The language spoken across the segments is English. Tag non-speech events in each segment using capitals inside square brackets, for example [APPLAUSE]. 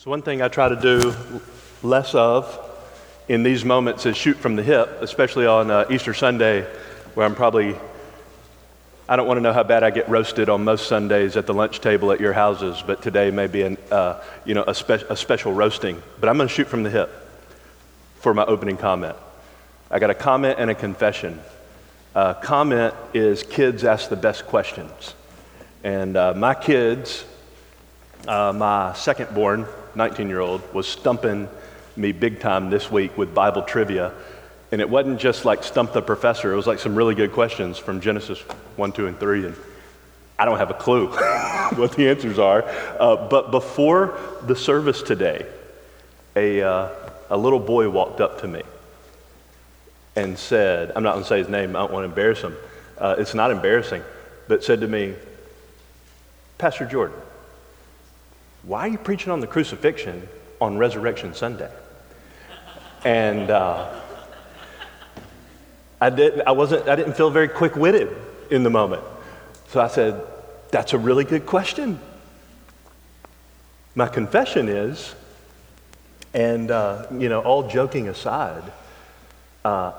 So, one thing I try to do less of in these moments is shoot from the hip, especially on uh, Easter Sunday, where I'm probably, I don't want to know how bad I get roasted on most Sundays at the lunch table at your houses, but today may be an, uh, you know, a, spe- a special roasting. But I'm going to shoot from the hip for my opening comment. I got a comment and a confession. Uh, comment is kids ask the best questions. And uh, my kids, uh, my second born, 19 year old, was stumping me big time this week with Bible trivia. And it wasn't just like stump the professor, it was like some really good questions from Genesis 1, 2, and 3. And I don't have a clue [LAUGHS] what the answers are. Uh, but before the service today, a, uh, a little boy walked up to me and said, I'm not going to say his name, I don't want to embarrass him. Uh, it's not embarrassing, but said to me, Pastor Jordan, why are you preaching on the crucifixion on Resurrection Sunday? And uh, I, didn't, I, wasn't, I didn't feel very quick witted in the moment. So I said, That's a really good question. My confession is, and uh, you know, all joking aside, uh,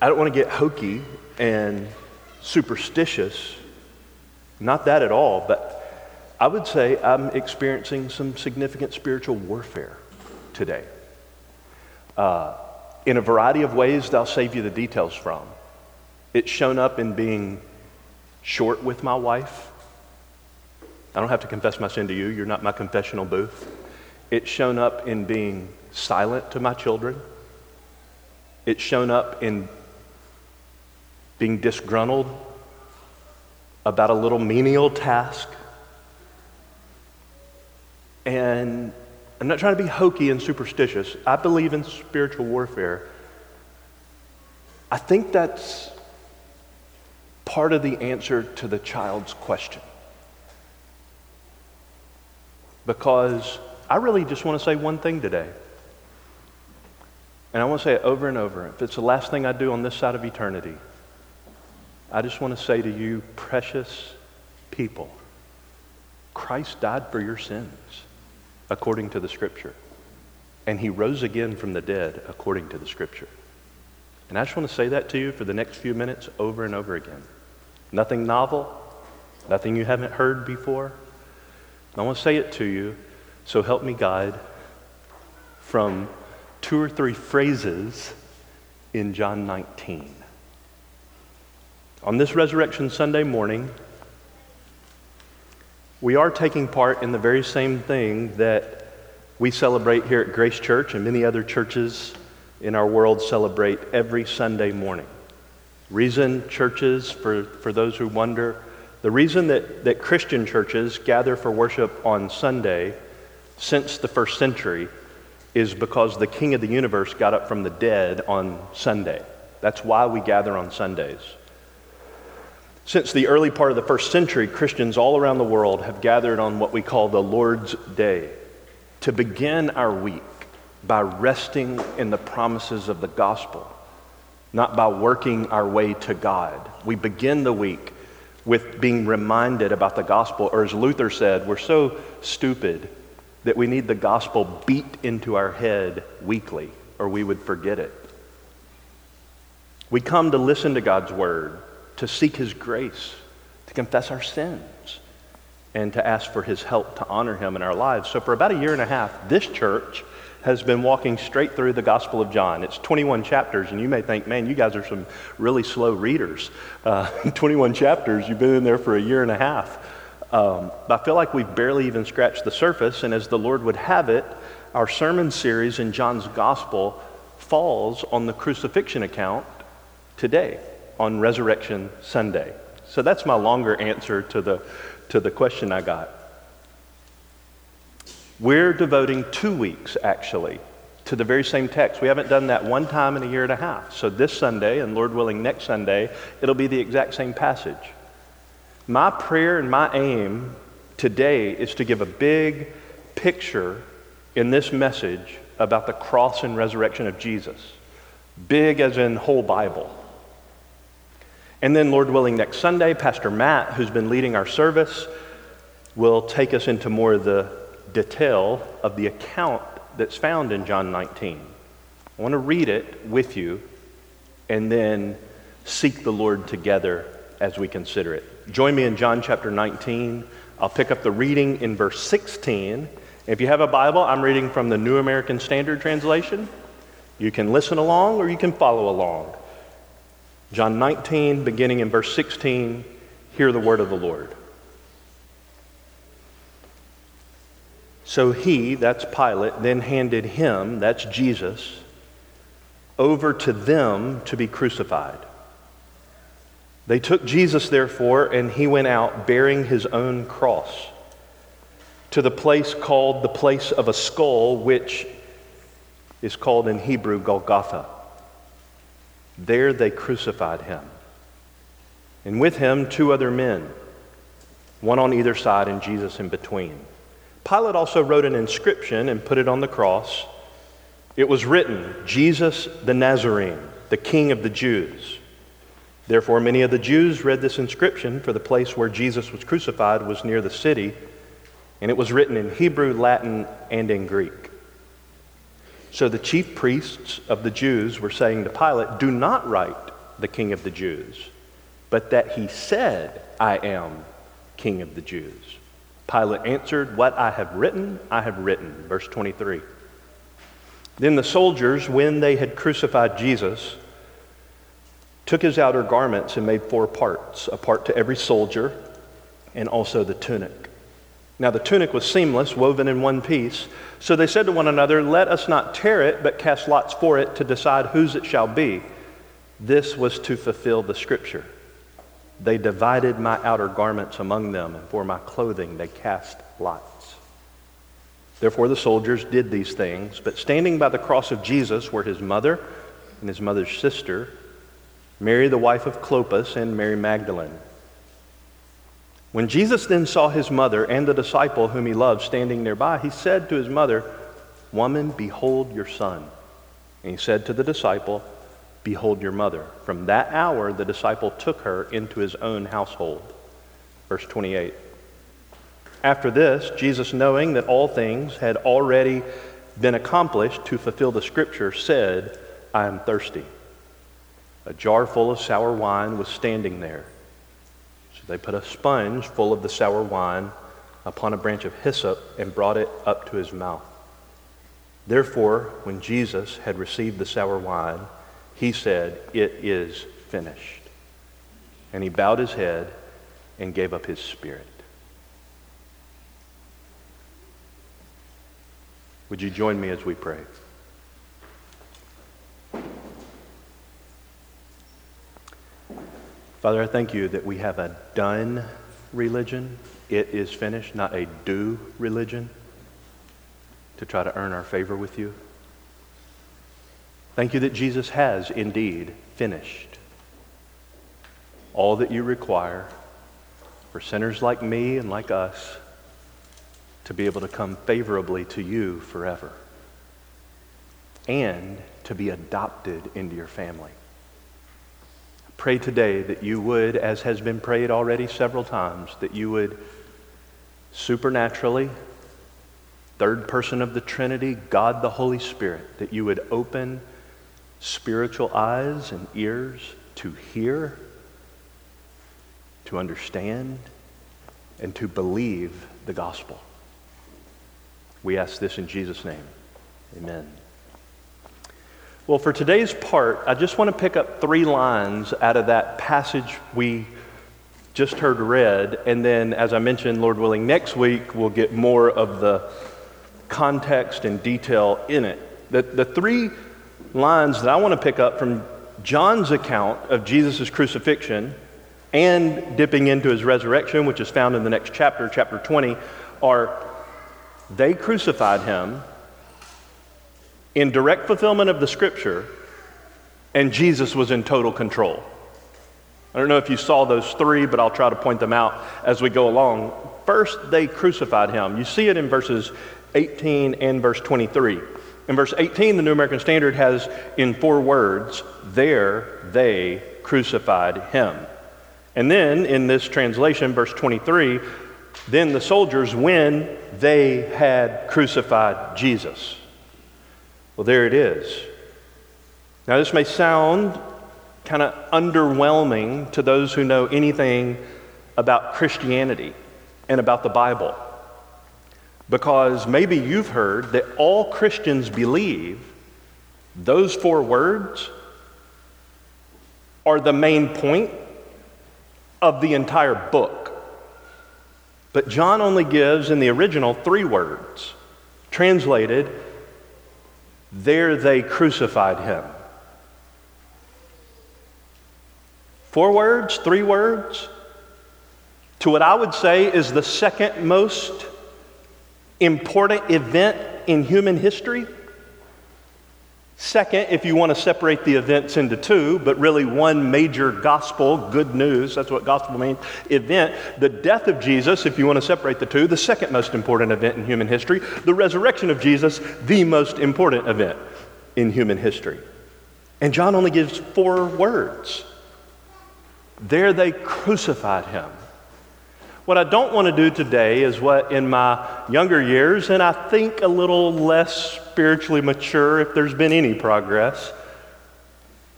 I don't want to get hokey and superstitious, not that at all, but I would say I'm experiencing some significant spiritual warfare today. Uh, in a variety of ways that I'll save you the details from. It's shown up in being short with my wife. I don't have to confess my sin to you, you're not my confessional booth. It's shown up in being silent to my children. It's shown up in being disgruntled about a little menial task. And I'm not trying to be hokey and superstitious. I believe in spiritual warfare. I think that's part of the answer to the child's question. Because I really just want to say one thing today. And I want to say it over and over. If it's the last thing I do on this side of eternity, I just want to say to you, precious people, Christ died for your sins according to the scripture. And he rose again from the dead according to the scripture. And I just want to say that to you for the next few minutes over and over again. Nothing novel, nothing you haven't heard before. I want to say it to you, so help me guide from two or three phrases in John 19. On this Resurrection Sunday morning, we are taking part in the very same thing that we celebrate here at Grace Church and many other churches in our world celebrate every Sunday morning. Reason churches, for, for those who wonder, the reason that, that Christian churches gather for worship on Sunday since the first century is because the King of the universe got up from the dead on Sunday. That's why we gather on Sundays. Since the early part of the first century, Christians all around the world have gathered on what we call the Lord's Day to begin our week by resting in the promises of the gospel, not by working our way to God. We begin the week with being reminded about the gospel, or as Luther said, we're so stupid that we need the gospel beat into our head weekly, or we would forget it. We come to listen to God's word to seek His grace, to confess our sins, and to ask for His help to honor Him in our lives. So, for about a year and a half, this church has been walking straight through the Gospel of John. It's 21 chapters, and you may think, man, you guys are some really slow readers. Uh, [LAUGHS] 21 chapters, you've been in there for a year and a half. Um, I feel like we've barely even scratched the surface, and as the Lord would have it, our sermon series in John's Gospel falls on the crucifixion account today on Resurrection Sunday. So that's my longer answer to the, to the question I got. We're devoting two weeks, actually, to the very same text. We haven't done that one time in a year and a half. So this Sunday, and Lord willing, next Sunday, it'll be the exact same passage. My prayer and my aim today is to give a big picture in this message about the cross and resurrection of Jesus. Big as in whole Bible. And then, Lord willing, next Sunday, Pastor Matt, who's been leading our service, will take us into more of the detail of the account that's found in John 19. I want to read it with you and then seek the Lord together as we consider it. Join me in John chapter 19. I'll pick up the reading in verse 16. If you have a Bible, I'm reading from the New American Standard Translation. You can listen along or you can follow along. John 19, beginning in verse 16, hear the word of the Lord. So he, that's Pilate, then handed him, that's Jesus, over to them to be crucified. They took Jesus, therefore, and he went out bearing his own cross to the place called the place of a skull, which is called in Hebrew Golgotha. There they crucified him. And with him, two other men, one on either side and Jesus in between. Pilate also wrote an inscription and put it on the cross. It was written, Jesus the Nazarene, the King of the Jews. Therefore, many of the Jews read this inscription, for the place where Jesus was crucified was near the city, and it was written in Hebrew, Latin, and in Greek. So the chief priests of the Jews were saying to Pilate, Do not write the King of the Jews, but that he said, I am King of the Jews. Pilate answered, What I have written, I have written. Verse 23. Then the soldiers, when they had crucified Jesus, took his outer garments and made four parts a part to every soldier, and also the tunic. Now the tunic was seamless, woven in one piece. So they said to one another, Let us not tear it, but cast lots for it to decide whose it shall be. This was to fulfill the scripture. They divided my outer garments among them, and for my clothing they cast lots. Therefore the soldiers did these things, but standing by the cross of Jesus were his mother and his mother's sister Mary, the wife of Clopas, and Mary Magdalene. When Jesus then saw his mother and the disciple whom he loved standing nearby, he said to his mother, Woman, behold your son. And he said to the disciple, Behold your mother. From that hour, the disciple took her into his own household. Verse 28. After this, Jesus, knowing that all things had already been accomplished to fulfill the scripture, said, I am thirsty. A jar full of sour wine was standing there. They put a sponge full of the sour wine upon a branch of hyssop and brought it up to his mouth. Therefore, when Jesus had received the sour wine, he said, It is finished. And he bowed his head and gave up his spirit. Would you join me as we pray? Father, I thank you that we have a done religion. It is finished, not a do religion to try to earn our favor with you. Thank you that Jesus has indeed finished all that you require for sinners like me and like us to be able to come favorably to you forever and to be adopted into your family. Pray today that you would, as has been prayed already several times, that you would supernaturally, third person of the Trinity, God the Holy Spirit, that you would open spiritual eyes and ears to hear, to understand, and to believe the gospel. We ask this in Jesus' name. Amen. Well, for today's part, I just want to pick up three lines out of that passage we just heard read. And then, as I mentioned, Lord willing, next week we'll get more of the context and detail in it. The, the three lines that I want to pick up from John's account of Jesus' crucifixion and dipping into his resurrection, which is found in the next chapter, chapter 20, are they crucified him in direct fulfillment of the scripture, and Jesus was in total control. I don't know if you saw those three, but I'll try to point them out as we go along. First, they crucified him. You see it in verses 18 and verse 23. In verse 18, the New American Standard has in four words, There they crucified him. And then in this translation, verse 23, then the soldiers when they had crucified Jesus. Well, there it is. Now, this may sound kind of underwhelming to those who know anything about Christianity and about the Bible. Because maybe you've heard that all Christians believe those four words are the main point of the entire book. But John only gives in the original three words, translated, there they crucified him. Four words, three words, to what I would say is the second most important event in human history. Second, if you want to separate the events into two, but really one major gospel, good news, that's what gospel means, event, the death of Jesus, if you want to separate the two, the second most important event in human history, the resurrection of Jesus, the most important event in human history. And John only gives four words. There they crucified him. What I don't want to do today is what in my younger years, and I think a little less spiritually mature if there's been any progress,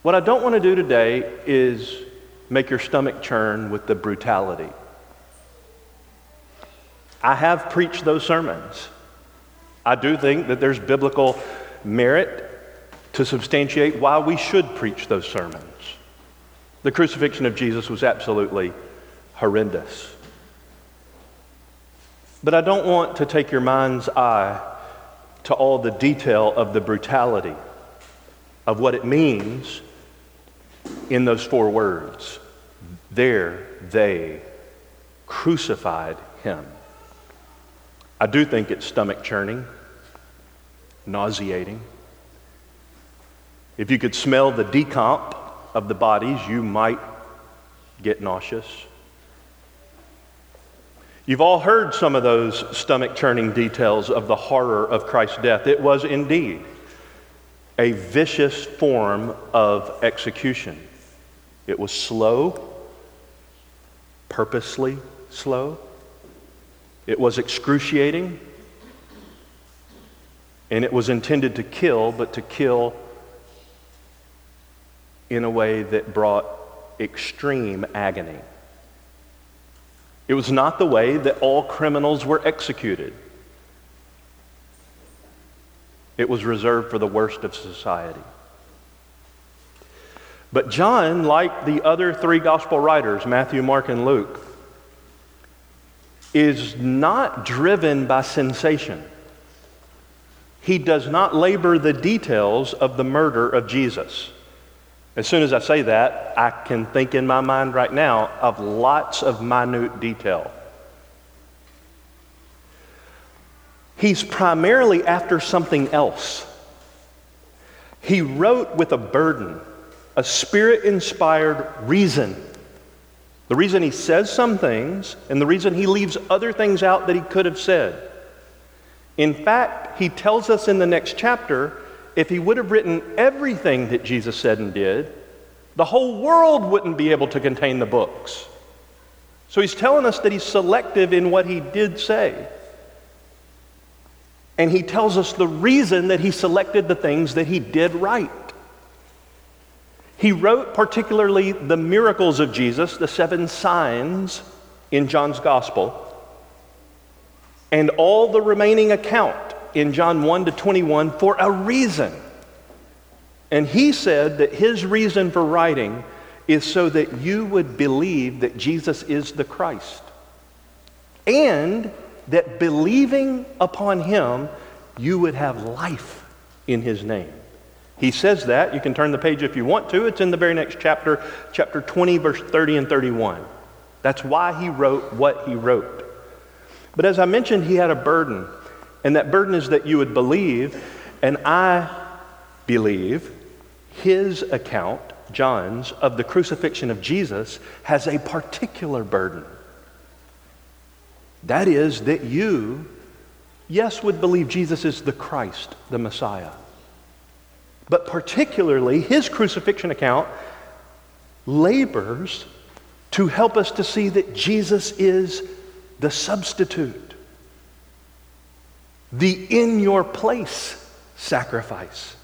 what I don't want to do today is make your stomach churn with the brutality. I have preached those sermons. I do think that there's biblical merit to substantiate why we should preach those sermons. The crucifixion of Jesus was absolutely horrendous. But I don't want to take your mind's eye to all the detail of the brutality of what it means in those four words. There they crucified him. I do think it's stomach churning, nauseating. If you could smell the decomp of the bodies, you might get nauseous. You've all heard some of those stomach churning details of the horror of Christ's death. It was indeed a vicious form of execution. It was slow, purposely slow. It was excruciating. And it was intended to kill, but to kill in a way that brought extreme agony. It was not the way that all criminals were executed. It was reserved for the worst of society. But John, like the other three gospel writers, Matthew, Mark, and Luke, is not driven by sensation. He does not labor the details of the murder of Jesus. As soon as I say that, I can think in my mind right now of lots of minute detail. He's primarily after something else. He wrote with a burden, a spirit inspired reason. The reason he says some things and the reason he leaves other things out that he could have said. In fact, he tells us in the next chapter if he would have written everything that Jesus said and did, the whole world wouldn't be able to contain the books. So he's telling us that he's selective in what he did say. And he tells us the reason that he selected the things that he did right. He wrote particularly the miracles of Jesus, the seven signs in John's gospel, and all the remaining account in John 1 to 21 for a reason. And he said that his reason for writing is so that you would believe that Jesus is the Christ. And that believing upon him, you would have life in his name. He says that. You can turn the page if you want to. It's in the very next chapter, chapter 20, verse 30 and 31. That's why he wrote what he wrote. But as I mentioned, he had a burden. And that burden is that you would believe, and I believe his account, John's, of the crucifixion of Jesus has a particular burden. That is, that you, yes, would believe Jesus is the Christ, the Messiah. But particularly, his crucifixion account labors to help us to see that Jesus is the substitute, the in your place sacrifice.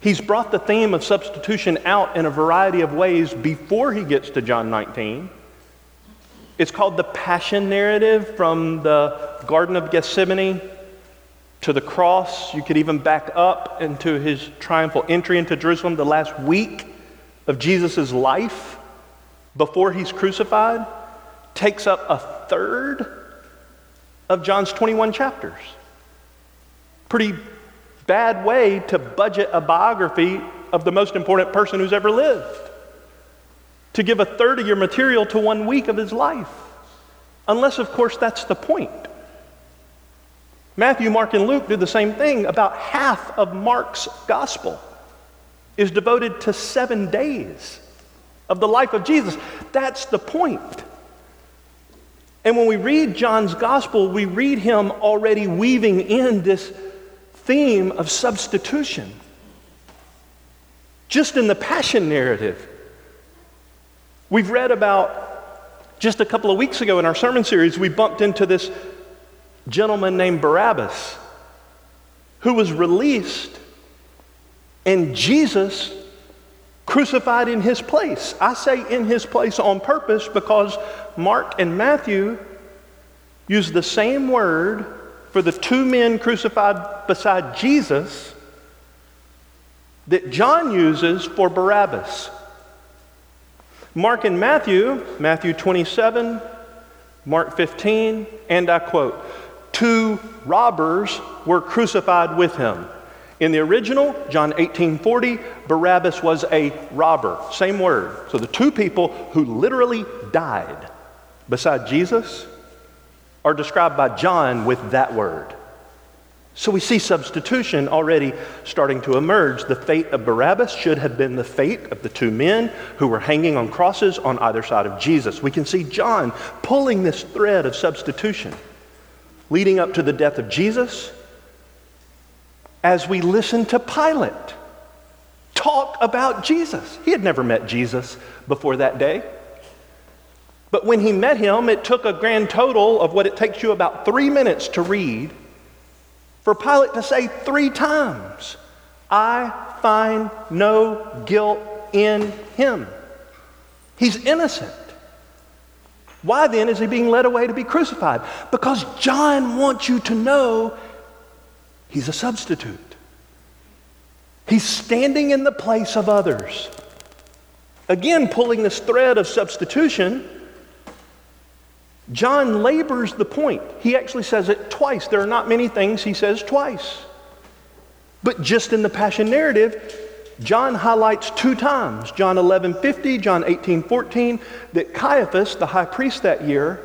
He's brought the theme of substitution out in a variety of ways before he gets to John 19. It's called the Passion Narrative from the Garden of Gethsemane to the cross. You could even back up into his triumphal entry into Jerusalem, the last week of Jesus' life before he's crucified, takes up a third of John's 21 chapters. Pretty bad way to budget a biography of the most important person who's ever lived. To give a third of your material to one week of his life. Unless, of course, that's the point. Matthew, Mark, and Luke do the same thing. About half of Mark's gospel is devoted to seven days of the life of Jesus. That's the point. And when we read John's gospel, we read him already weaving in this theme of substitution. Just in the passion narrative. We've read about just a couple of weeks ago in our sermon series, we bumped into this gentleman named Barabbas who was released and Jesus crucified in his place. I say in his place on purpose because Mark and Matthew use the same word for the two men crucified beside Jesus that John uses for Barabbas. Mark and Matthew, Matthew 27, Mark 15, and I quote, two robbers were crucified with him. In the original, John 18:40, Barabbas was a robber. Same word. So the two people who literally died beside Jesus are described by John with that word. So we see substitution already starting to emerge. The fate of Barabbas should have been the fate of the two men who were hanging on crosses on either side of Jesus. We can see John pulling this thread of substitution leading up to the death of Jesus as we listen to Pilate talk about Jesus. He had never met Jesus before that day. But when he met him, it took a grand total of what it takes you about three minutes to read for Pilate to say three times, I find no guilt in him. He's innocent. Why then is he being led away to be crucified? Because John wants you to know he's a substitute. He's standing in the place of others. Again, pulling this thread of substitution, John labors the point. He actually says it twice. There are not many things he says twice. But just in the Passion narrative, John highlights two times, John 11:50, John 18:14, that Caiaphas, the high priest that year,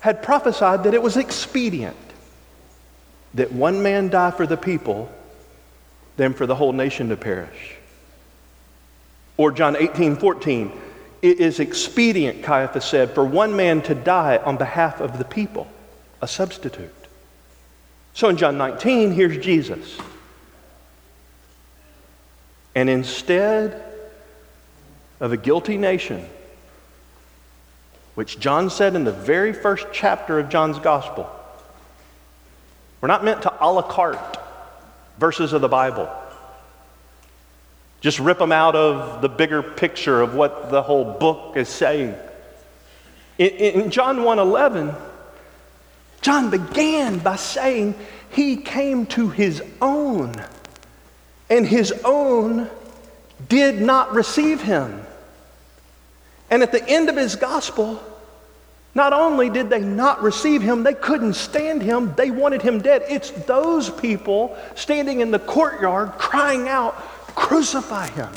had prophesied that it was expedient that one man die for the people than for the whole nation to perish. Or John 18:14, it is expedient, Caiaphas said, for one man to die on behalf of the people, a substitute. So in John 19, here's Jesus. And instead of a guilty nation, which John said in the very first chapter of John's gospel, we're not meant to a la carte verses of the Bible. Just rip them out of the bigger picture of what the whole book is saying. In, in John 1:11, John began by saying he came to his own and his own did not receive him. And at the end of his gospel, not only did they not receive him, they couldn't stand him, they wanted him dead. It's those people standing in the courtyard crying out, Crucify him.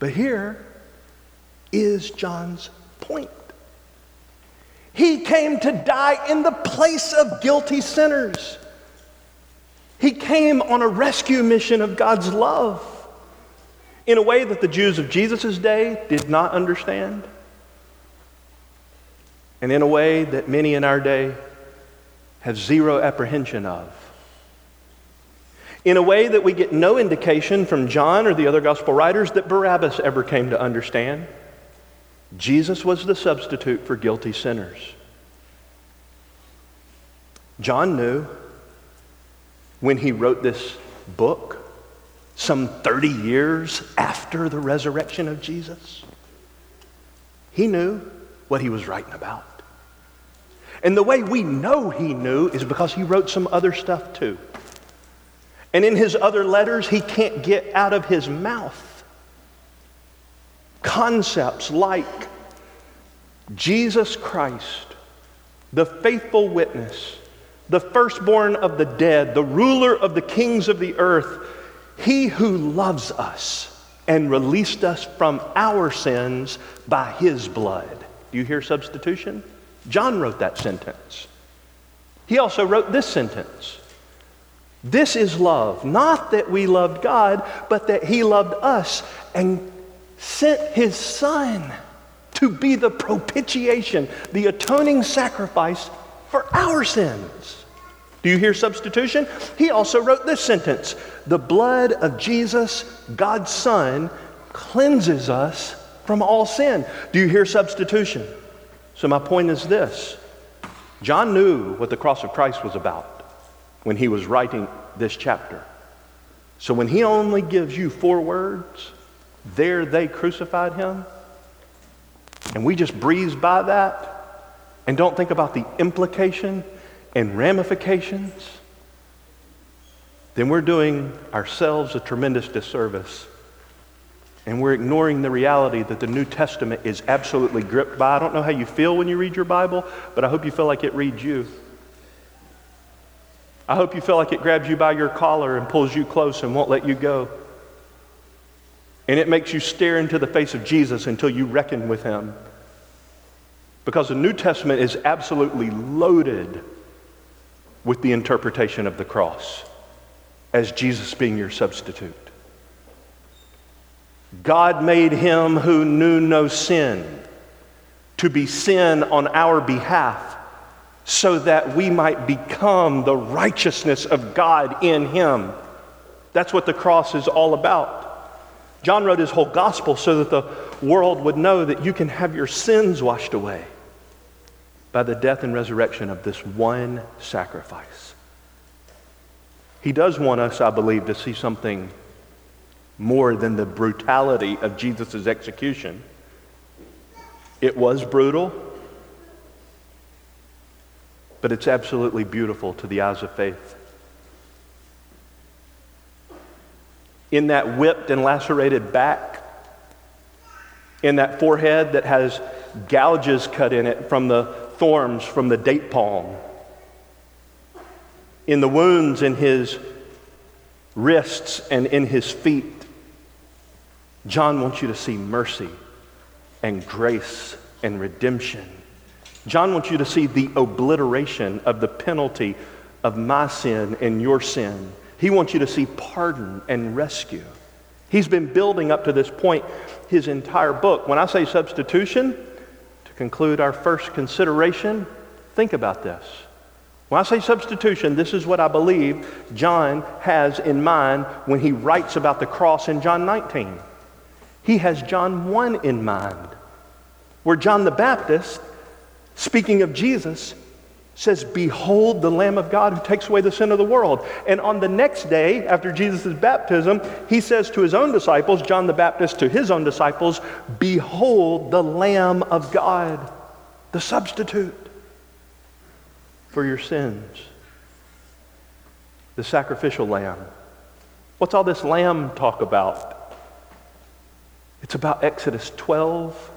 But here is John's point. He came to die in the place of guilty sinners. He came on a rescue mission of God's love in a way that the Jews of Jesus' day did not understand, and in a way that many in our day have zero apprehension of. In a way that we get no indication from John or the other gospel writers that Barabbas ever came to understand. Jesus was the substitute for guilty sinners. John knew when he wrote this book, some 30 years after the resurrection of Jesus, he knew what he was writing about. And the way we know he knew is because he wrote some other stuff too. And in his other letters, he can't get out of his mouth concepts like Jesus Christ, the faithful witness, the firstborn of the dead, the ruler of the kings of the earth, he who loves us and released us from our sins by his blood. Do you hear substitution? John wrote that sentence. He also wrote this sentence This is love, not that we loved God, but that he loved us and sent his son to be the propitiation, the atoning sacrifice for our sins. Do you hear substitution? He also wrote this sentence The blood of Jesus, God's Son, cleanses us from all sin. Do you hear substitution? So, my point is this John knew what the cross of Christ was about when he was writing this chapter. So, when he only gives you four words, there they crucified him, and we just breeze by that and don't think about the implication and ramifications, then we're doing ourselves a tremendous disservice. And we're ignoring the reality that the New Testament is absolutely gripped by. I don't know how you feel when you read your Bible, but I hope you feel like it reads you. I hope you feel like it grabs you by your collar and pulls you close and won't let you go. And it makes you stare into the face of Jesus until you reckon with him. Because the New Testament is absolutely loaded with the interpretation of the cross as Jesus being your substitute. God made him who knew no sin to be sin on our behalf so that we might become the righteousness of God in him. That's what the cross is all about. John wrote his whole gospel so that the world would know that you can have your sins washed away by the death and resurrection of this one sacrifice. He does want us, I believe, to see something more than the brutality of Jesus' execution. It was brutal, but it's absolutely beautiful to the eyes of faith. In that whipped and lacerated back, in that forehead that has gouges cut in it from the thorns from the date palm, in the wounds in his wrists and in his feet. John wants you to see mercy and grace and redemption. John wants you to see the obliteration of the penalty of my sin and your sin. He wants you to see pardon and rescue. He's been building up to this point his entire book. When I say substitution, to conclude our first consideration, think about this. When I say substitution, this is what I believe John has in mind when he writes about the cross in John 19. He has John 1 in mind, where John the Baptist, speaking of Jesus, says, Behold the Lamb of God who takes away the sin of the world. And on the next day, after Jesus' baptism, he says to his own disciples, John the Baptist to his own disciples, Behold the Lamb of God, the substitute for your sins. The sacrificial lamb. What's all this lamb talk about? It's about Exodus 12.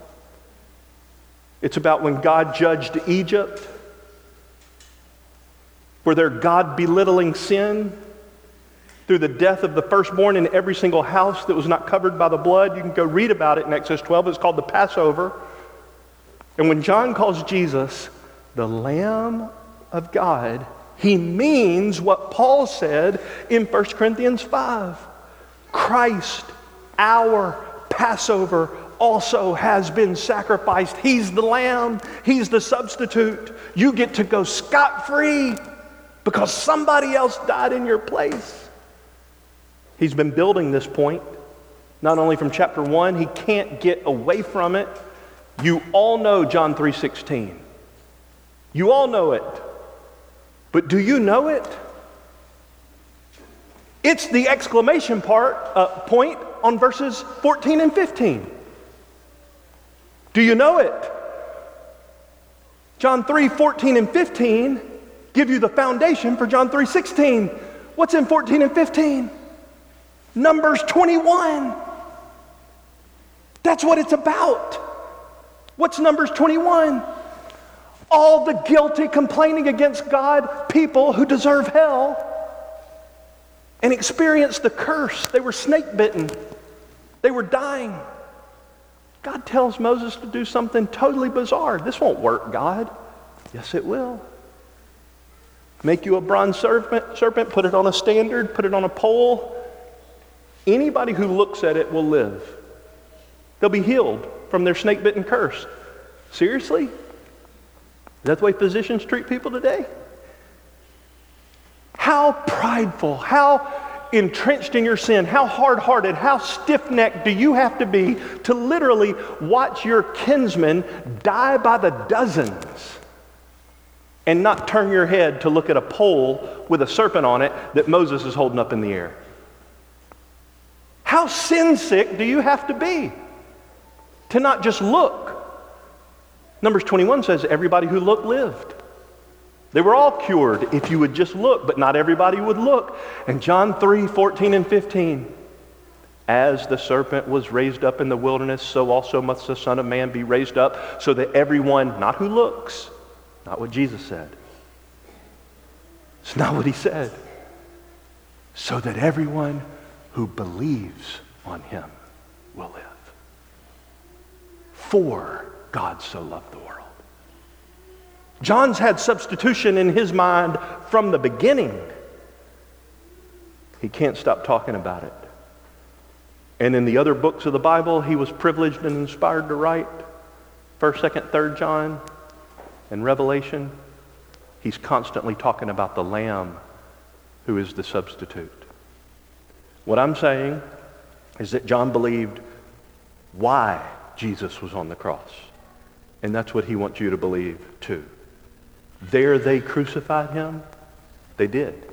It's about when God judged Egypt for their God belittling sin through the death of the firstborn in every single house that was not covered by the blood. You can go read about it in Exodus 12. It's called the Passover. And when John calls Jesus the Lamb of God, he means what Paul said in 1 Corinthians 5 Christ, our Passover, also has been sacrificed. He's the lamb, He's the substitute. You get to go scot free because somebody else died in your place. He's been building this point, not only from chapter one, he can't get away from it You all know John 3:16. You all know it. But do you know it? It's the exclamation part, uh, point on verses 14 and 15. Do you know it? John 3 14 and 15 give you the foundation for John 3 16. What's in 14 and 15? Numbers 21. That's what it's about. What's Numbers 21? All the guilty complaining against God people who deserve hell and experienced the curse. They were snake bitten, they were dying. God tells Moses to do something totally bizarre. This won't work, God. Yes, it will. Make you a bronze serpent, serpent, put it on a standard, put it on a pole. Anybody who looks at it will live. They'll be healed from their snake bitten curse. Seriously? Is that the way physicians treat people today? How prideful, how entrenched in your sin, how hard hearted, how stiff necked do you have to be to literally watch your kinsmen die by the dozens and not turn your head to look at a pole with a serpent on it that Moses is holding up in the air? How sin sick do you have to be to not just look? Numbers 21 says, Everybody who looked lived. They were all cured if you would just look, but not everybody would look. And John 3 14 and 15. As the serpent was raised up in the wilderness, so also must the Son of Man be raised up, so that everyone, not who looks, not what Jesus said, it's not what he said, so that everyone who believes on him will live. For God so loved the world. John's had substitution in his mind from the beginning. He can't stop talking about it. And in the other books of the Bible, he was privileged and inspired to write 1st, 2nd, 3rd John and Revelation. He's constantly talking about the Lamb who is the substitute. What I'm saying is that John believed why Jesus was on the cross. And that's what he wants you to believe too. There they crucified him. They did.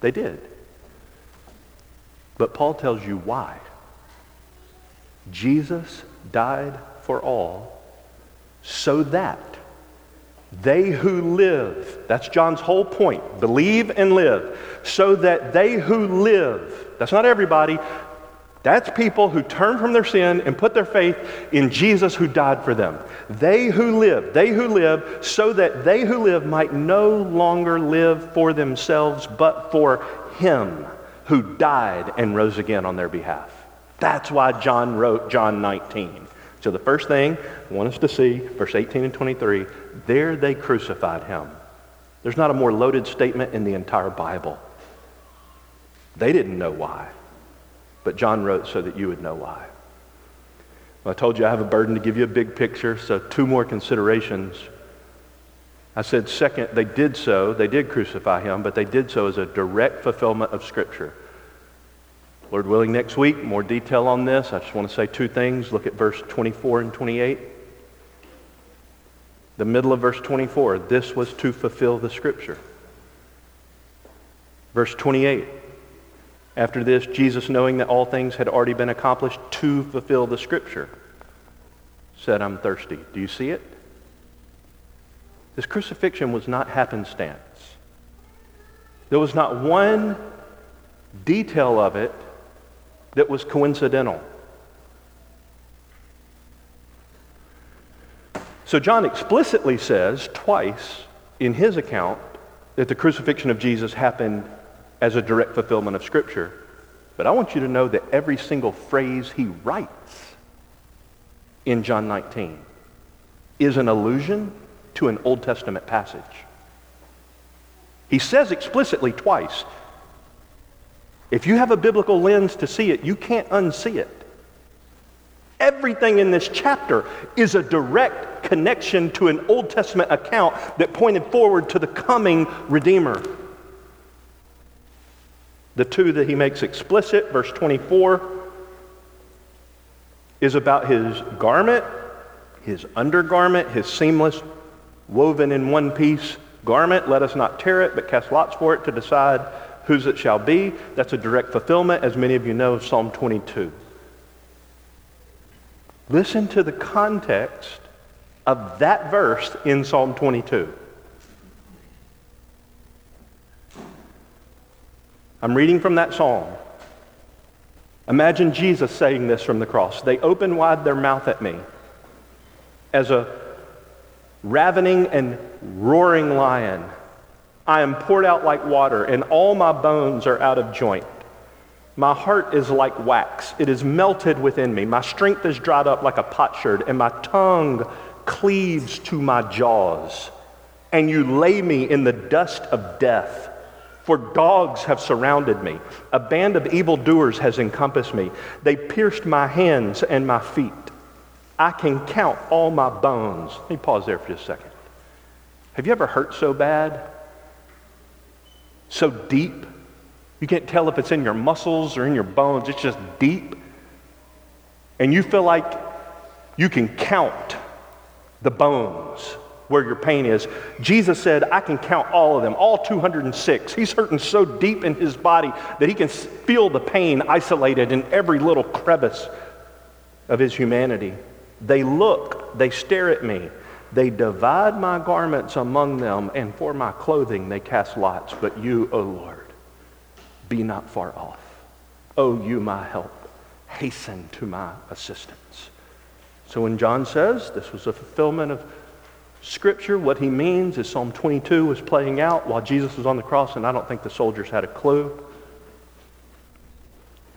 They did. But Paul tells you why. Jesus died for all so that they who live, that's John's whole point, believe and live, so that they who live, that's not everybody, that's people who turn from their sin and put their faith in Jesus who died for them. They who live, they who live, so that they who live might no longer live for themselves, but for Him who died and rose again on their behalf. That's why John wrote John 19. So the first thing I want us to see, verse 18 and 23, there they crucified him. There's not a more loaded statement in the entire Bible. They didn't know why. But John wrote so that you would know why. Well, I told you I have a burden to give you a big picture, so two more considerations. I said, second, they did so, they did crucify him, but they did so as a direct fulfillment of Scripture. Lord willing, next week, more detail on this. I just want to say two things. Look at verse 24 and 28. The middle of verse 24, this was to fulfill the Scripture. Verse 28, after this, Jesus, knowing that all things had already been accomplished to fulfill the scripture, said, I'm thirsty. Do you see it? This crucifixion was not happenstance. There was not one detail of it that was coincidental. So John explicitly says twice in his account that the crucifixion of Jesus happened as a direct fulfillment of Scripture. But I want you to know that every single phrase he writes in John 19 is an allusion to an Old Testament passage. He says explicitly twice, if you have a biblical lens to see it, you can't unsee it. Everything in this chapter is a direct connection to an Old Testament account that pointed forward to the coming Redeemer. The two that he makes explicit, verse 24, is about his garment, his undergarment, his seamless, woven in one piece garment. Let us not tear it, but cast lots for it to decide whose it shall be. That's a direct fulfillment, as many of you know, of Psalm 22. Listen to the context of that verse in Psalm 22. I'm reading from that psalm. Imagine Jesus saying this from the cross. They open wide their mouth at me as a ravening and roaring lion. I am poured out like water, and all my bones are out of joint. My heart is like wax, it is melted within me. My strength is dried up like a potsherd, and my tongue cleaves to my jaws. And you lay me in the dust of death. For dogs have surrounded me. A band of evildoers has encompassed me. They pierced my hands and my feet. I can count all my bones. Let me pause there for just a second. Have you ever hurt so bad? So deep? You can't tell if it's in your muscles or in your bones. It's just deep. And you feel like you can count the bones where your pain is. Jesus said, I can count all of them, all 206. He's hurting so deep in his body that he can feel the pain isolated in every little crevice of his humanity. They look, they stare at me. They divide my garments among them, and for my clothing they cast lots. But you, O Lord, be not far off. O you, my help, hasten to my assistance. So when John says this was a fulfillment of Scripture, what he means is Psalm 22 was playing out while Jesus was on the cross, and I don't think the soldiers had a clue.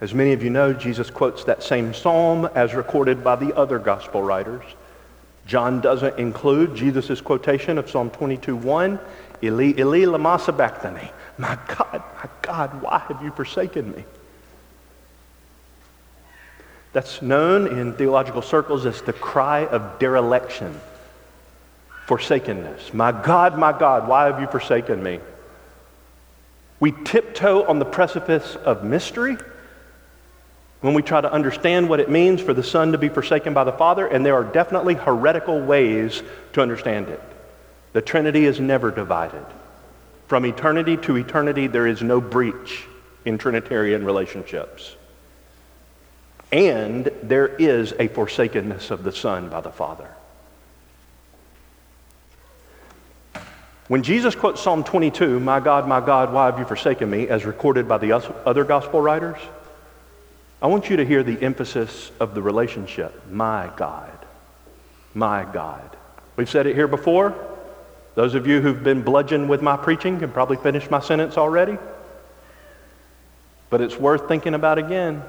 As many of you know, Jesus quotes that same psalm as recorded by the other gospel writers. John doesn't include Jesus' quotation of Psalm 22:1, Eli, Eli, lama sabachthani. My God, my God, why have you forsaken me? That's known in theological circles as the cry of dereliction forsakenness. My God, my God, why have you forsaken me? We tiptoe on the precipice of mystery when we try to understand what it means for the Son to be forsaken by the Father, and there are definitely heretical ways to understand it. The Trinity is never divided. From eternity to eternity, there is no breach in Trinitarian relationships. And there is a forsakenness of the Son by the Father. When Jesus quotes Psalm 22, My God, my God, why have you forsaken me, as recorded by the other gospel writers, I want you to hear the emphasis of the relationship. My God. My God. We've said it here before. Those of you who've been bludgeoned with my preaching can probably finish my sentence already. But it's worth thinking about again.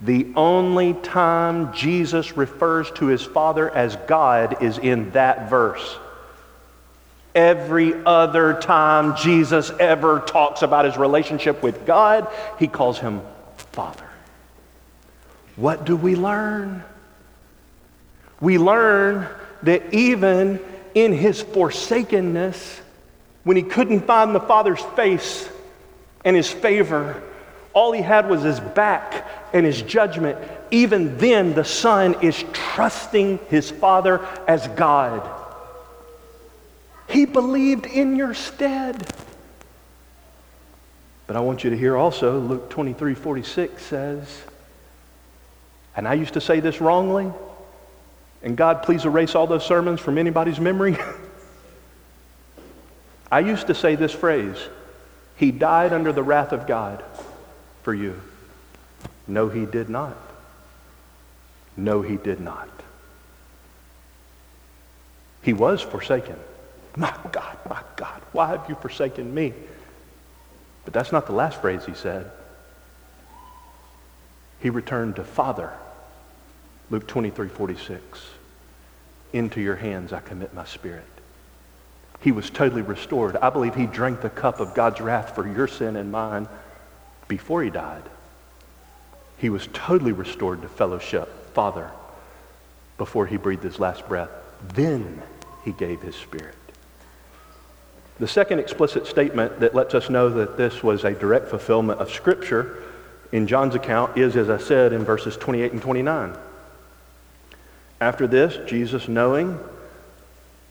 The only time Jesus refers to his Father as God is in that verse. Every other time Jesus ever talks about his relationship with God, he calls him Father. What do we learn? We learn that even in his forsakenness, when he couldn't find the Father's face and his favor, all he had was his back and his judgment. Even then, the Son is trusting his Father as God. He believed in your stead. But I want you to hear also, Luke 23 46 says, and I used to say this wrongly, and God, please erase all those sermons from anybody's memory. [LAUGHS] I used to say this phrase He died under the wrath of God for you. No, He did not. No, He did not. He was forsaken. My God, my God, why have you forsaken me? But that's not the last phrase he said. He returned to Father. Luke 23 46. Into your hands I commit my spirit. He was totally restored. I believe he drank the cup of God's wrath for your sin and mine before he died. He was totally restored to fellowship, Father, before he breathed his last breath. Then he gave his spirit. The second explicit statement that lets us know that this was a direct fulfillment of Scripture in John's account is, as I said, in verses 28 and 29. After this, Jesus, knowing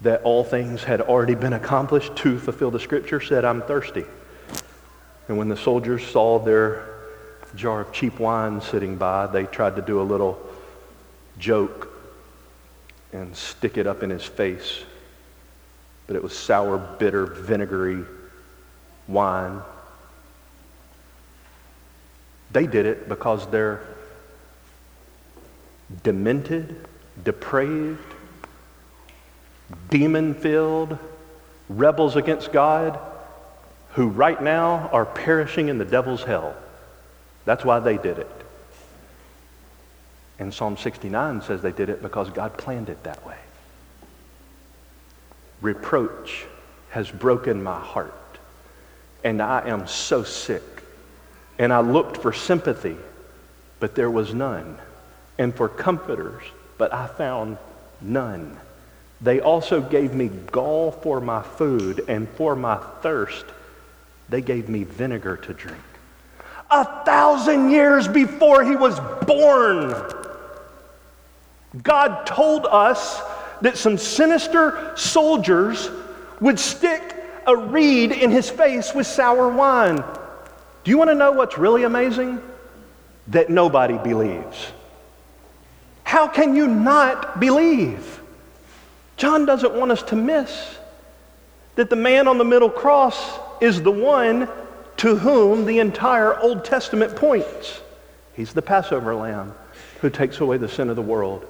that all things had already been accomplished to fulfill the scripture, said, I'm thirsty. And when the soldiers saw their jar of cheap wine sitting by, they tried to do a little joke and stick it up in his face. But it was sour, bitter, vinegary wine. They did it because they're demented, depraved, demon filled, rebels against God who right now are perishing in the devil's hell. That's why they did it. And Psalm 69 says they did it because God planned it that way. Reproach has broken my heart, and I am so sick. And I looked for sympathy, but there was none, and for comforters, but I found none. They also gave me gall for my food, and for my thirst, they gave me vinegar to drink. A thousand years before he was born, God told us that some sinister soldiers would stick a reed in his face with sour wine. Do you want to know what's really amazing? That nobody believes. How can you not believe? John doesn't want us to miss that the man on the middle cross is the one to whom the entire Old Testament points. He's the Passover lamb who takes away the sin of the world.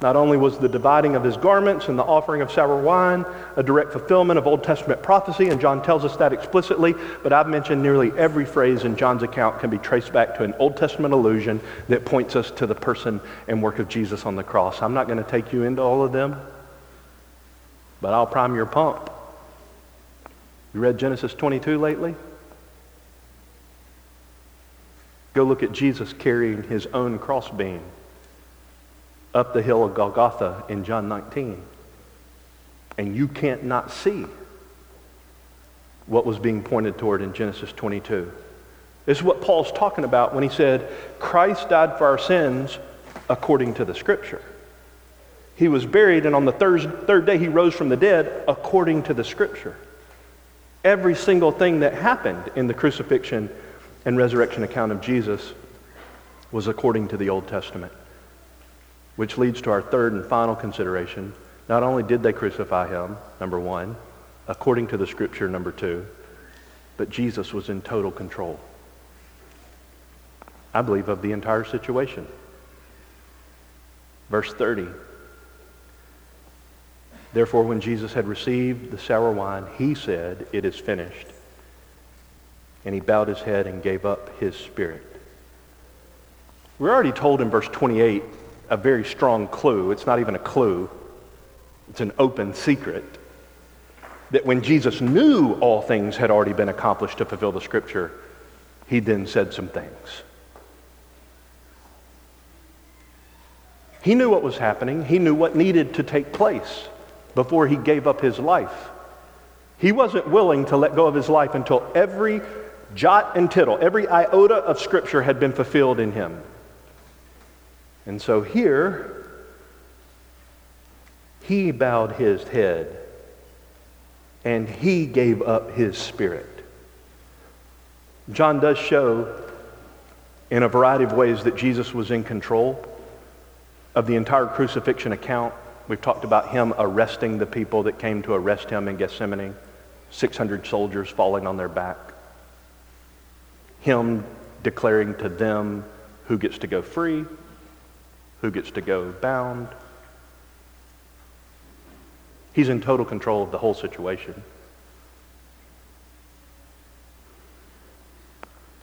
Not only was the dividing of his garments and the offering of sour wine a direct fulfillment of Old Testament prophecy, and John tells us that explicitly, but I've mentioned nearly every phrase in John's account can be traced back to an Old Testament allusion that points us to the person and work of Jesus on the cross. I'm not going to take you into all of them, but I'll prime your pump. You read Genesis 22 lately? Go look at Jesus carrying his own crossbeam up the hill of Golgotha in John 19. And you can't not see what was being pointed toward in Genesis 22. This is what Paul's talking about when he said, Christ died for our sins according to the scripture. He was buried, and on the third, third day he rose from the dead according to the scripture. Every single thing that happened in the crucifixion and resurrection account of Jesus was according to the Old Testament. Which leads to our third and final consideration. Not only did they crucify him, number one, according to the scripture, number two, but Jesus was in total control. I believe of the entire situation. Verse 30. Therefore, when Jesus had received the sour wine, he said, It is finished. And he bowed his head and gave up his spirit. We're already told in verse 28 a very strong clue. It's not even a clue, it's an open secret. That when Jesus knew all things had already been accomplished to fulfill the scripture, he then said some things. He knew what was happening, he knew what needed to take place before he gave up his life. He wasn't willing to let go of his life until every jot and tittle, every iota of Scripture had been fulfilled in him. And so here, he bowed his head and he gave up his spirit. John does show in a variety of ways that Jesus was in control of the entire crucifixion account. We've talked about him arresting the people that came to arrest him in Gethsemane, 600 soldiers falling on their back. Him declaring to them who gets to go free who gets to go bound. He's in total control of the whole situation.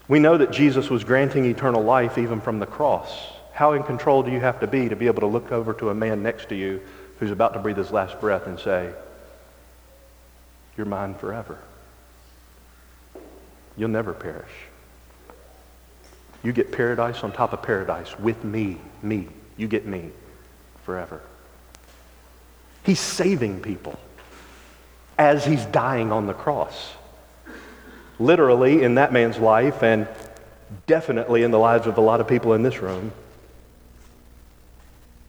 We know that Jesus was granting eternal life even from the cross. How in control do you have to be to be able to look over to a man next to you who's about to breathe his last breath and say, You're mine forever? You'll never perish. You get paradise on top of paradise with me, me. You get me forever. He's saving people as he's dying on the cross. Literally, in that man's life, and definitely in the lives of a lot of people in this room,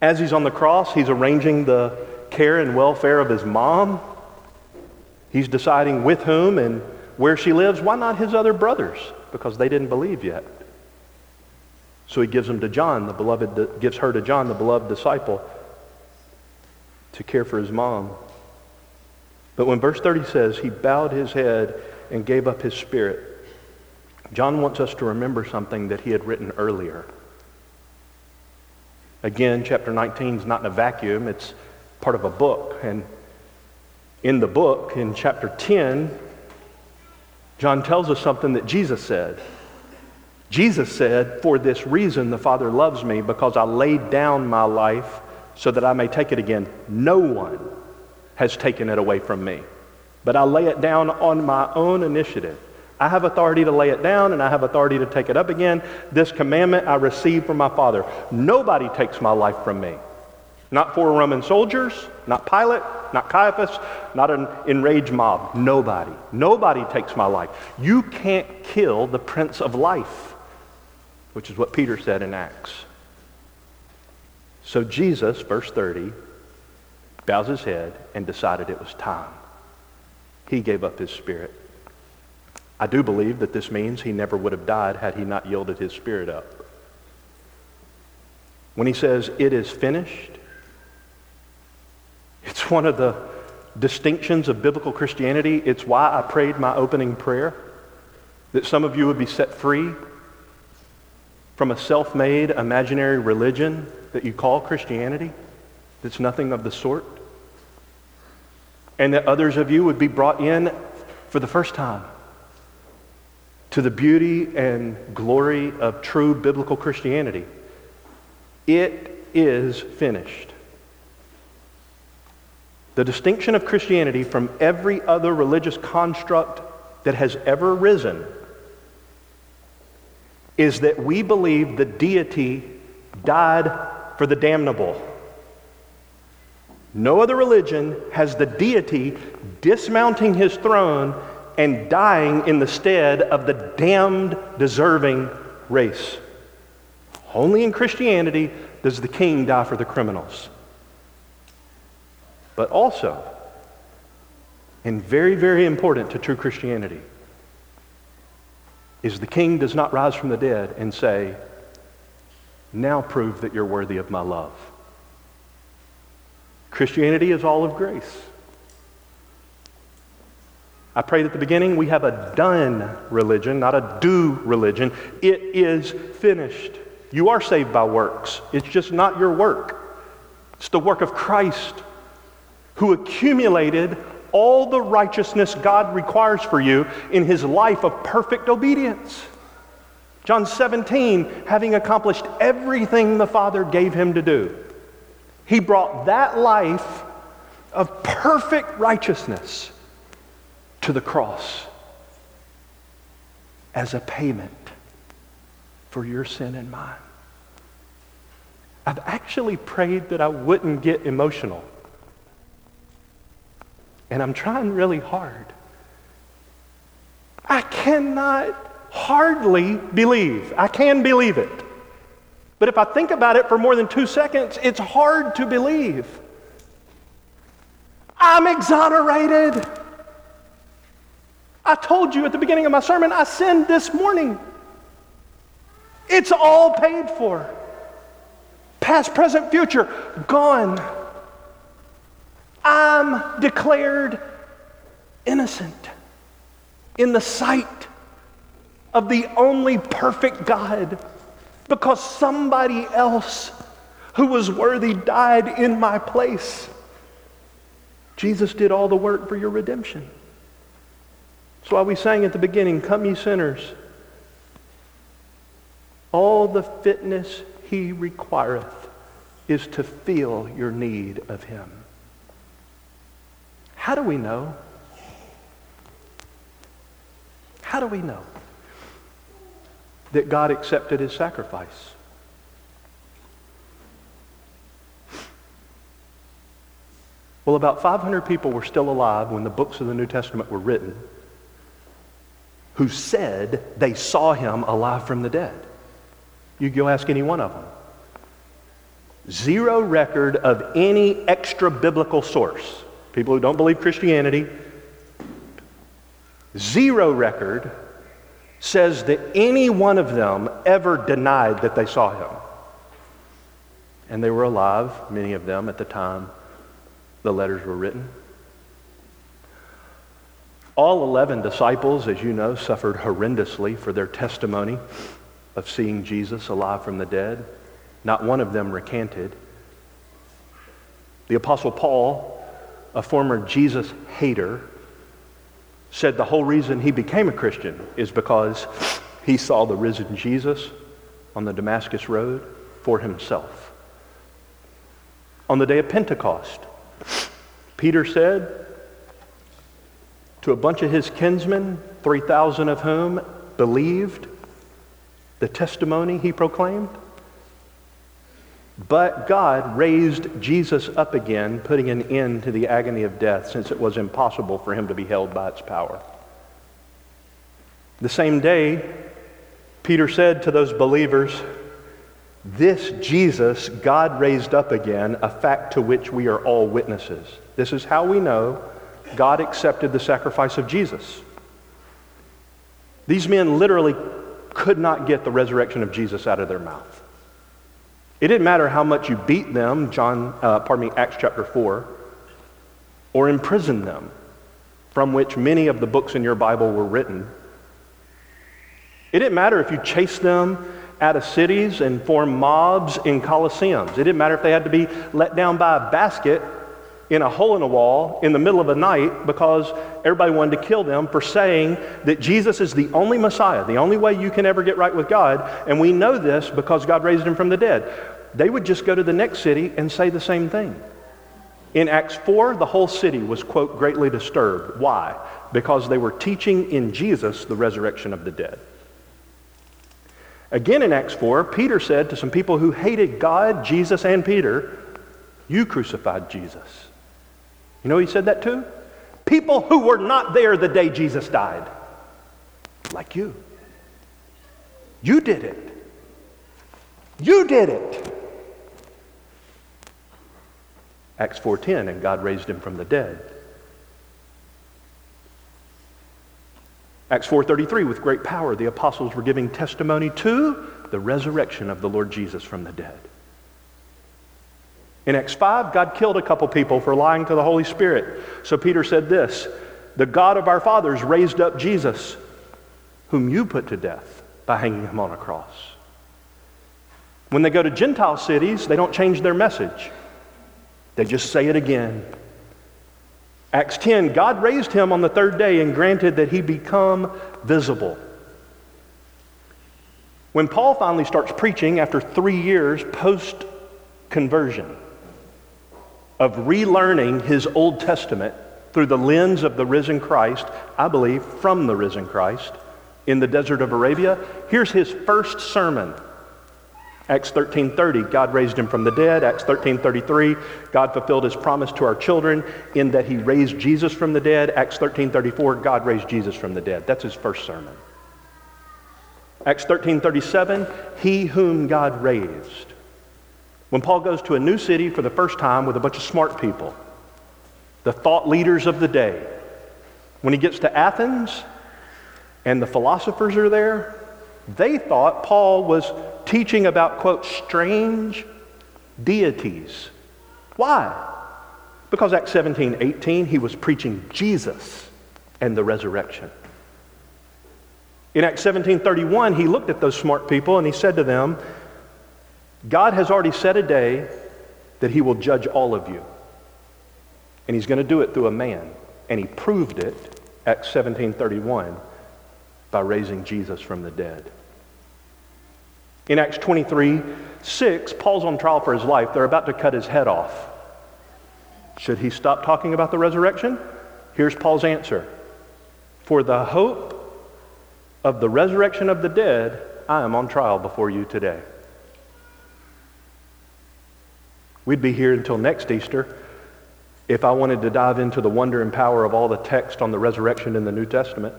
As he's on the cross, he's arranging the care and welfare of his mom. He's deciding with whom and where she lives. Why not his other brothers? Because they didn't believe yet. So he gives them to John, the beloved, gives her to John, the beloved disciple, to care for his mom. But when verse 30 says he bowed his head and gave up his spirit, John wants us to remember something that he had written earlier. Again, chapter 19 is not in a vacuum, it's part of a book. And in the book, in chapter 10, John tells us something that Jesus said. Jesus said, For this reason the Father loves me, because I laid down my life so that I may take it again. No one has taken it away from me, but I lay it down on my own initiative. I have authority to lay it down and I have authority to take it up again. This commandment I received from my Father. Nobody takes my life from me. Not four Roman soldiers, not Pilate, not Caiaphas, not an enraged mob. Nobody. Nobody takes my life. You can't kill the Prince of Life, which is what Peter said in Acts. So Jesus, verse 30, bows his head and decided it was time. He gave up his spirit. I do believe that this means he never would have died had he not yielded his spirit up. When he says, It is finished, it's one of the distinctions of biblical Christianity. It's why I prayed my opening prayer that some of you would be set free from a self made imaginary religion that you call Christianity that's nothing of the sort. And that others of you would be brought in for the first time to the beauty and glory of true biblical Christianity. It is finished. The distinction of Christianity from every other religious construct that has ever risen is that we believe the deity died for the damnable. No other religion has the deity dismounting his throne and dying in the stead of the damned, deserving race. Only in Christianity does the king die for the criminals. But also, and very, very important to true Christianity, is the king does not rise from the dead and say, Now prove that you're worthy of my love. Christianity is all of grace. I prayed at the beginning, we have a done religion, not a do religion. It is finished. You are saved by works. It's just not your work, it's the work of Christ who accumulated all the righteousness God requires for you in his life of perfect obedience. John 17, having accomplished everything the Father gave him to do, he brought that life of perfect righteousness to the cross as a payment for your sin and mine. I've actually prayed that I wouldn't get emotional and I'm trying really hard. I cannot hardly believe. I can believe it. But if I think about it for more than two seconds, it's hard to believe. I'm exonerated. I told you at the beginning of my sermon, I sinned this morning. It's all paid for. Past, present, future, gone. I'm declared innocent in the sight of the only perfect God because somebody else who was worthy died in my place. Jesus did all the work for your redemption. That's why we sang at the beginning, Come, ye sinners. All the fitness he requireth is to feel your need of him. How do we know? How do we know that God accepted his sacrifice? Well, about 500 people were still alive when the books of the New Testament were written who said they saw him alive from the dead. You go ask any one of them. Zero record of any extra biblical source. People who don't believe Christianity, zero record says that any one of them ever denied that they saw him. And they were alive, many of them, at the time the letters were written. All 11 disciples, as you know, suffered horrendously for their testimony of seeing Jesus alive from the dead. Not one of them recanted. The Apostle Paul, a former Jesus hater, said the whole reason he became a Christian is because he saw the risen Jesus on the Damascus Road for himself. On the day of Pentecost, Peter said to a bunch of his kinsmen, 3,000 of whom believed the testimony he proclaimed, but God raised Jesus up again, putting an end to the agony of death since it was impossible for him to be held by its power. The same day, Peter said to those believers, This Jesus God raised up again, a fact to which we are all witnesses. This is how we know God accepted the sacrifice of Jesus. These men literally could not get the resurrection of Jesus out of their mouth. It didn't matter how much you beat them, John, uh, pardon me, Acts chapter 4, or imprisoned them, from which many of the books in your Bible were written. It didn't matter if you chased them out of cities and formed mobs in coliseums. It didn't matter if they had to be let down by a basket in a hole in a wall in the middle of the night because everybody wanted to kill them for saying that Jesus is the only Messiah, the only way you can ever get right with God. And we know this because God raised him from the dead. They would just go to the next city and say the same thing. In Acts 4, the whole city was, quote, greatly disturbed. Why? Because they were teaching in Jesus the resurrection of the dead. Again in Acts 4, Peter said to some people who hated God, Jesus, and Peter, You crucified Jesus. You know he said that to? People who were not there the day Jesus died. Like you. You did it. You did it. Acts 4:10 and God raised him from the dead. Acts 4:33 with great power the apostles were giving testimony to the resurrection of the Lord Jesus from the dead. In Acts 5, God killed a couple people for lying to the Holy Spirit. So Peter said this The God of our fathers raised up Jesus, whom you put to death by hanging him on a cross. When they go to Gentile cities, they don't change their message, they just say it again. Acts 10 God raised him on the third day and granted that he become visible. When Paul finally starts preaching after three years post conversion, of relearning his Old Testament through the lens of the risen Christ, I believe from the risen Christ, in the desert of Arabia. Here's his first sermon. Acts 13:30, God raised him from the dead. Acts 13:33, God fulfilled his promise to our children in that he raised Jesus from the dead. Acts 13:34, God raised Jesus from the dead. That's his first sermon. Acts 13:37, he whom God raised. When Paul goes to a new city for the first time with a bunch of smart people, the thought leaders of the day, when he gets to Athens and the philosophers are there, they thought Paul was teaching about, quote, strange deities. Why? Because Acts 17, 18, he was preaching Jesus and the resurrection. In Acts 17, 31, he looked at those smart people and he said to them, God has already set a day that he will judge all of you. And he's going to do it through a man. And he proved it, Acts 17:31, by raising Jesus from the dead. In Acts 23, 6, Paul's on trial for his life. They're about to cut his head off. Should he stop talking about the resurrection? Here's Paul's answer. For the hope of the resurrection of the dead, I am on trial before you today. We'd be here until next Easter if I wanted to dive into the wonder and power of all the text on the resurrection in the New Testament.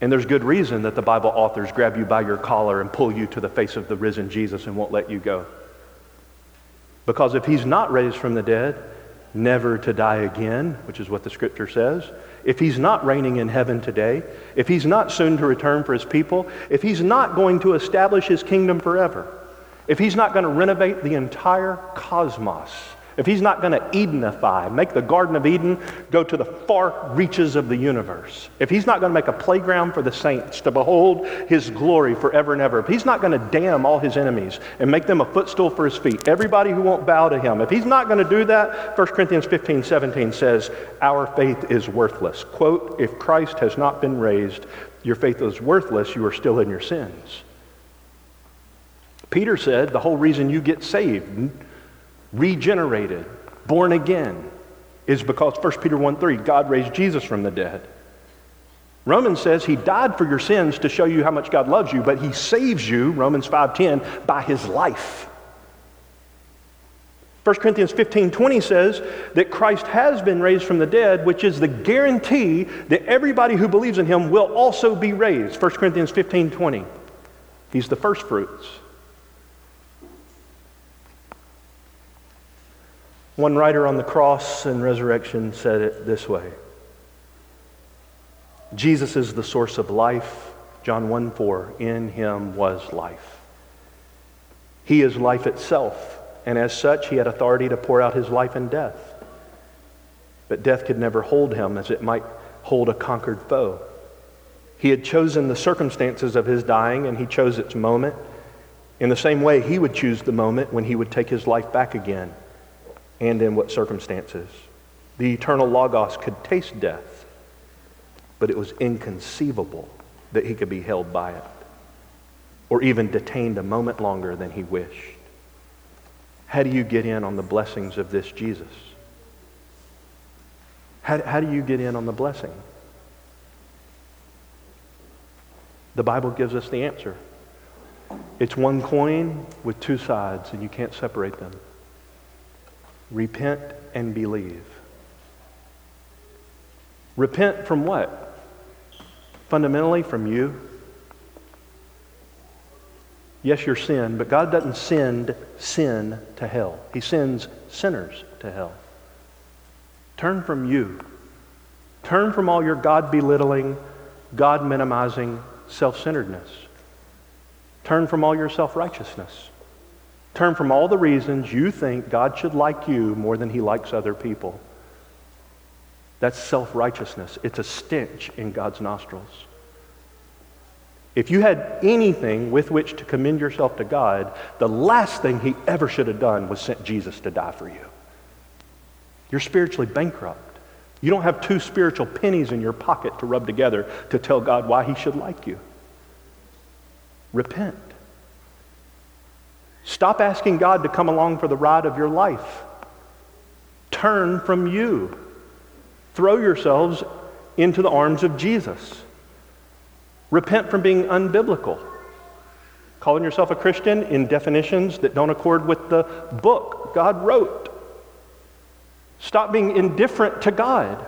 And there's good reason that the Bible authors grab you by your collar and pull you to the face of the risen Jesus and won't let you go. Because if he's not raised from the dead, never to die again, which is what the scripture says, if he's not reigning in heaven today, if he's not soon to return for his people, if he's not going to establish his kingdom forever, if he's not going to renovate the entire cosmos, if he's not going to Edenify, make the Garden of Eden go to the far reaches of the universe, if he's not going to make a playground for the saints to behold his glory forever and ever, if he's not going to damn all his enemies and make them a footstool for his feet, everybody who won't bow to him, if he's not going to do that, 1 Corinthians 15 17 says, Our faith is worthless. Quote, if Christ has not been raised, your faith is worthless, you are still in your sins. Peter said the whole reason you get saved regenerated, born again, is because 1 Peter 1 3, God raised Jesus from the dead. Romans says he died for your sins to show you how much God loves you, but he saves you, Romans 5:10, by his life. 1 Corinthians 15 20 says that Christ has been raised from the dead, which is the guarantee that everybody who believes in him will also be raised. 1 Corinthians 15 20. He's the first fruits. One writer on the cross and resurrection said it this way Jesus is the source of life. John 1 4, in him was life. He is life itself, and as such, he had authority to pour out his life in death. But death could never hold him as it might hold a conquered foe. He had chosen the circumstances of his dying, and he chose its moment. In the same way, he would choose the moment when he would take his life back again and in what circumstances. The eternal Logos could taste death, but it was inconceivable that he could be held by it or even detained a moment longer than he wished. How do you get in on the blessings of this Jesus? How, how do you get in on the blessing? The Bible gives us the answer. It's one coin with two sides, and you can't separate them. Repent and believe. Repent from what? Fundamentally, from you. Yes, your sin, but God doesn't send sin to hell. He sends sinners to hell. Turn from you. Turn from all your God belittling, God minimizing self centeredness. Turn from all your self righteousness. Turn from all the reasons you think God should like you more than he likes other people. That's self righteousness. It's a stench in God's nostrils. If you had anything with which to commend yourself to God, the last thing he ever should have done was sent Jesus to die for you. You're spiritually bankrupt. You don't have two spiritual pennies in your pocket to rub together to tell God why he should like you. Repent. Stop asking God to come along for the ride of your life. Turn from you. Throw yourselves into the arms of Jesus. Repent from being unbiblical. Calling yourself a Christian in definitions that don't accord with the book God wrote. Stop being indifferent to God,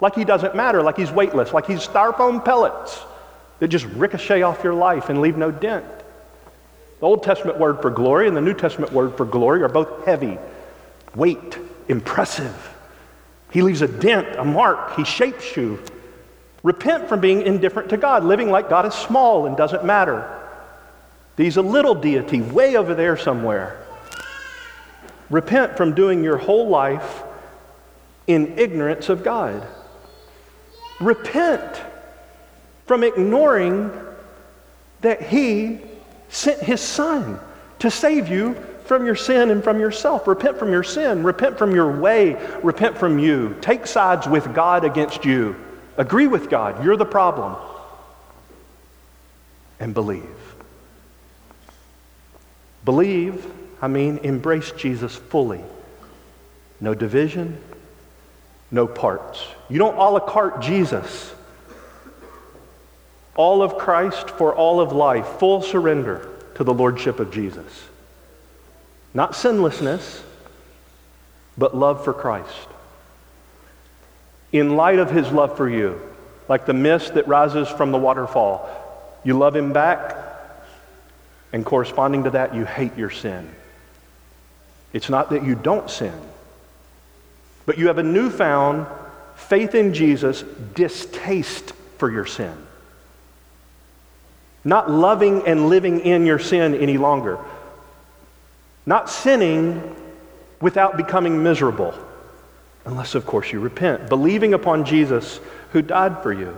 like He doesn't matter, like He's weightless, like He's styrofoam pellets that just ricochet off your life and leave no dent. The Old Testament word for glory and the New Testament word for glory are both heavy, weight, impressive. He leaves a dent, a mark. He shapes you. Repent from being indifferent to God, living like God is small and doesn't matter. He's a little deity way over there somewhere. Repent from doing your whole life in ignorance of God. Repent from ignoring that He sent his son to save you from your sin and from yourself. Repent from your sin. Repent from your way. Repent from you. Take sides with God against you. Agree with God. You're the problem. And believe. Believe, I mean, embrace Jesus fully. No division, no parts. You don't a la carte Jesus all of Christ for all of life, full surrender to the Lordship of Jesus. Not sinlessness, but love for Christ. In light of his love for you, like the mist that rises from the waterfall, you love him back, and corresponding to that, you hate your sin. It's not that you don't sin, but you have a newfound faith in Jesus, distaste for your sin. Not loving and living in your sin any longer. Not sinning without becoming miserable, unless, of course, you repent. Believing upon Jesus who died for you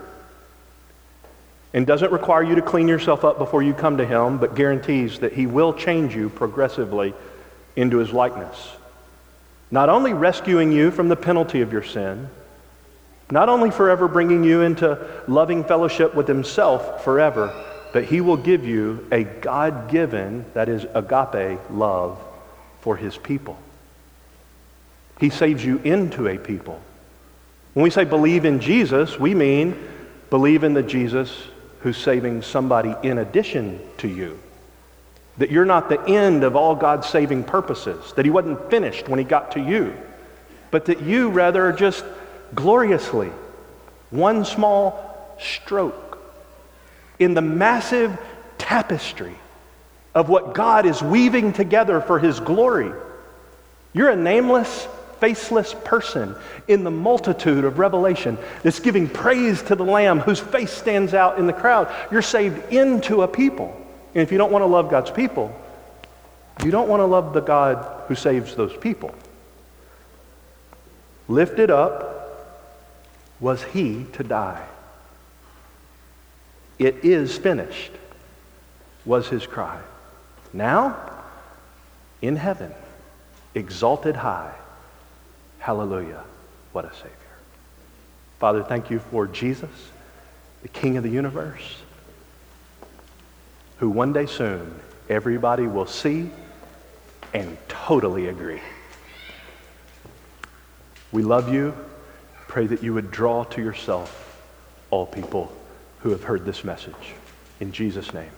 and doesn't require you to clean yourself up before you come to Him, but guarantees that He will change you progressively into his likeness. Not only rescuing you from the penalty of your sin, not only forever bringing you into loving fellowship with himself forever, he will give you a God given, that is, agape love for his people. He saves you into a people. When we say believe in Jesus, we mean believe in the Jesus who's saving somebody in addition to you. That you're not the end of all God's saving purposes, that He wasn't finished when He got to you, but that you rather are just gloriously one small stroke in the massive tapestry of what God is weaving together for His glory. You're a nameless, faceless person in the multitude of revelation that's giving praise to the Lamb whose face stands out in the crowd. You're saved into a people. And if you don't want to love God's people, you don't want to love the God who saves those people. Lifted up was he to die. It is finished, was his cry. Now, in heaven, exalted high, hallelujah, what a Savior. Father, thank you for Jesus, the King of the universe who one day soon everybody will see and totally agree. We love you. Pray that you would draw to yourself all people who have heard this message. In Jesus' name.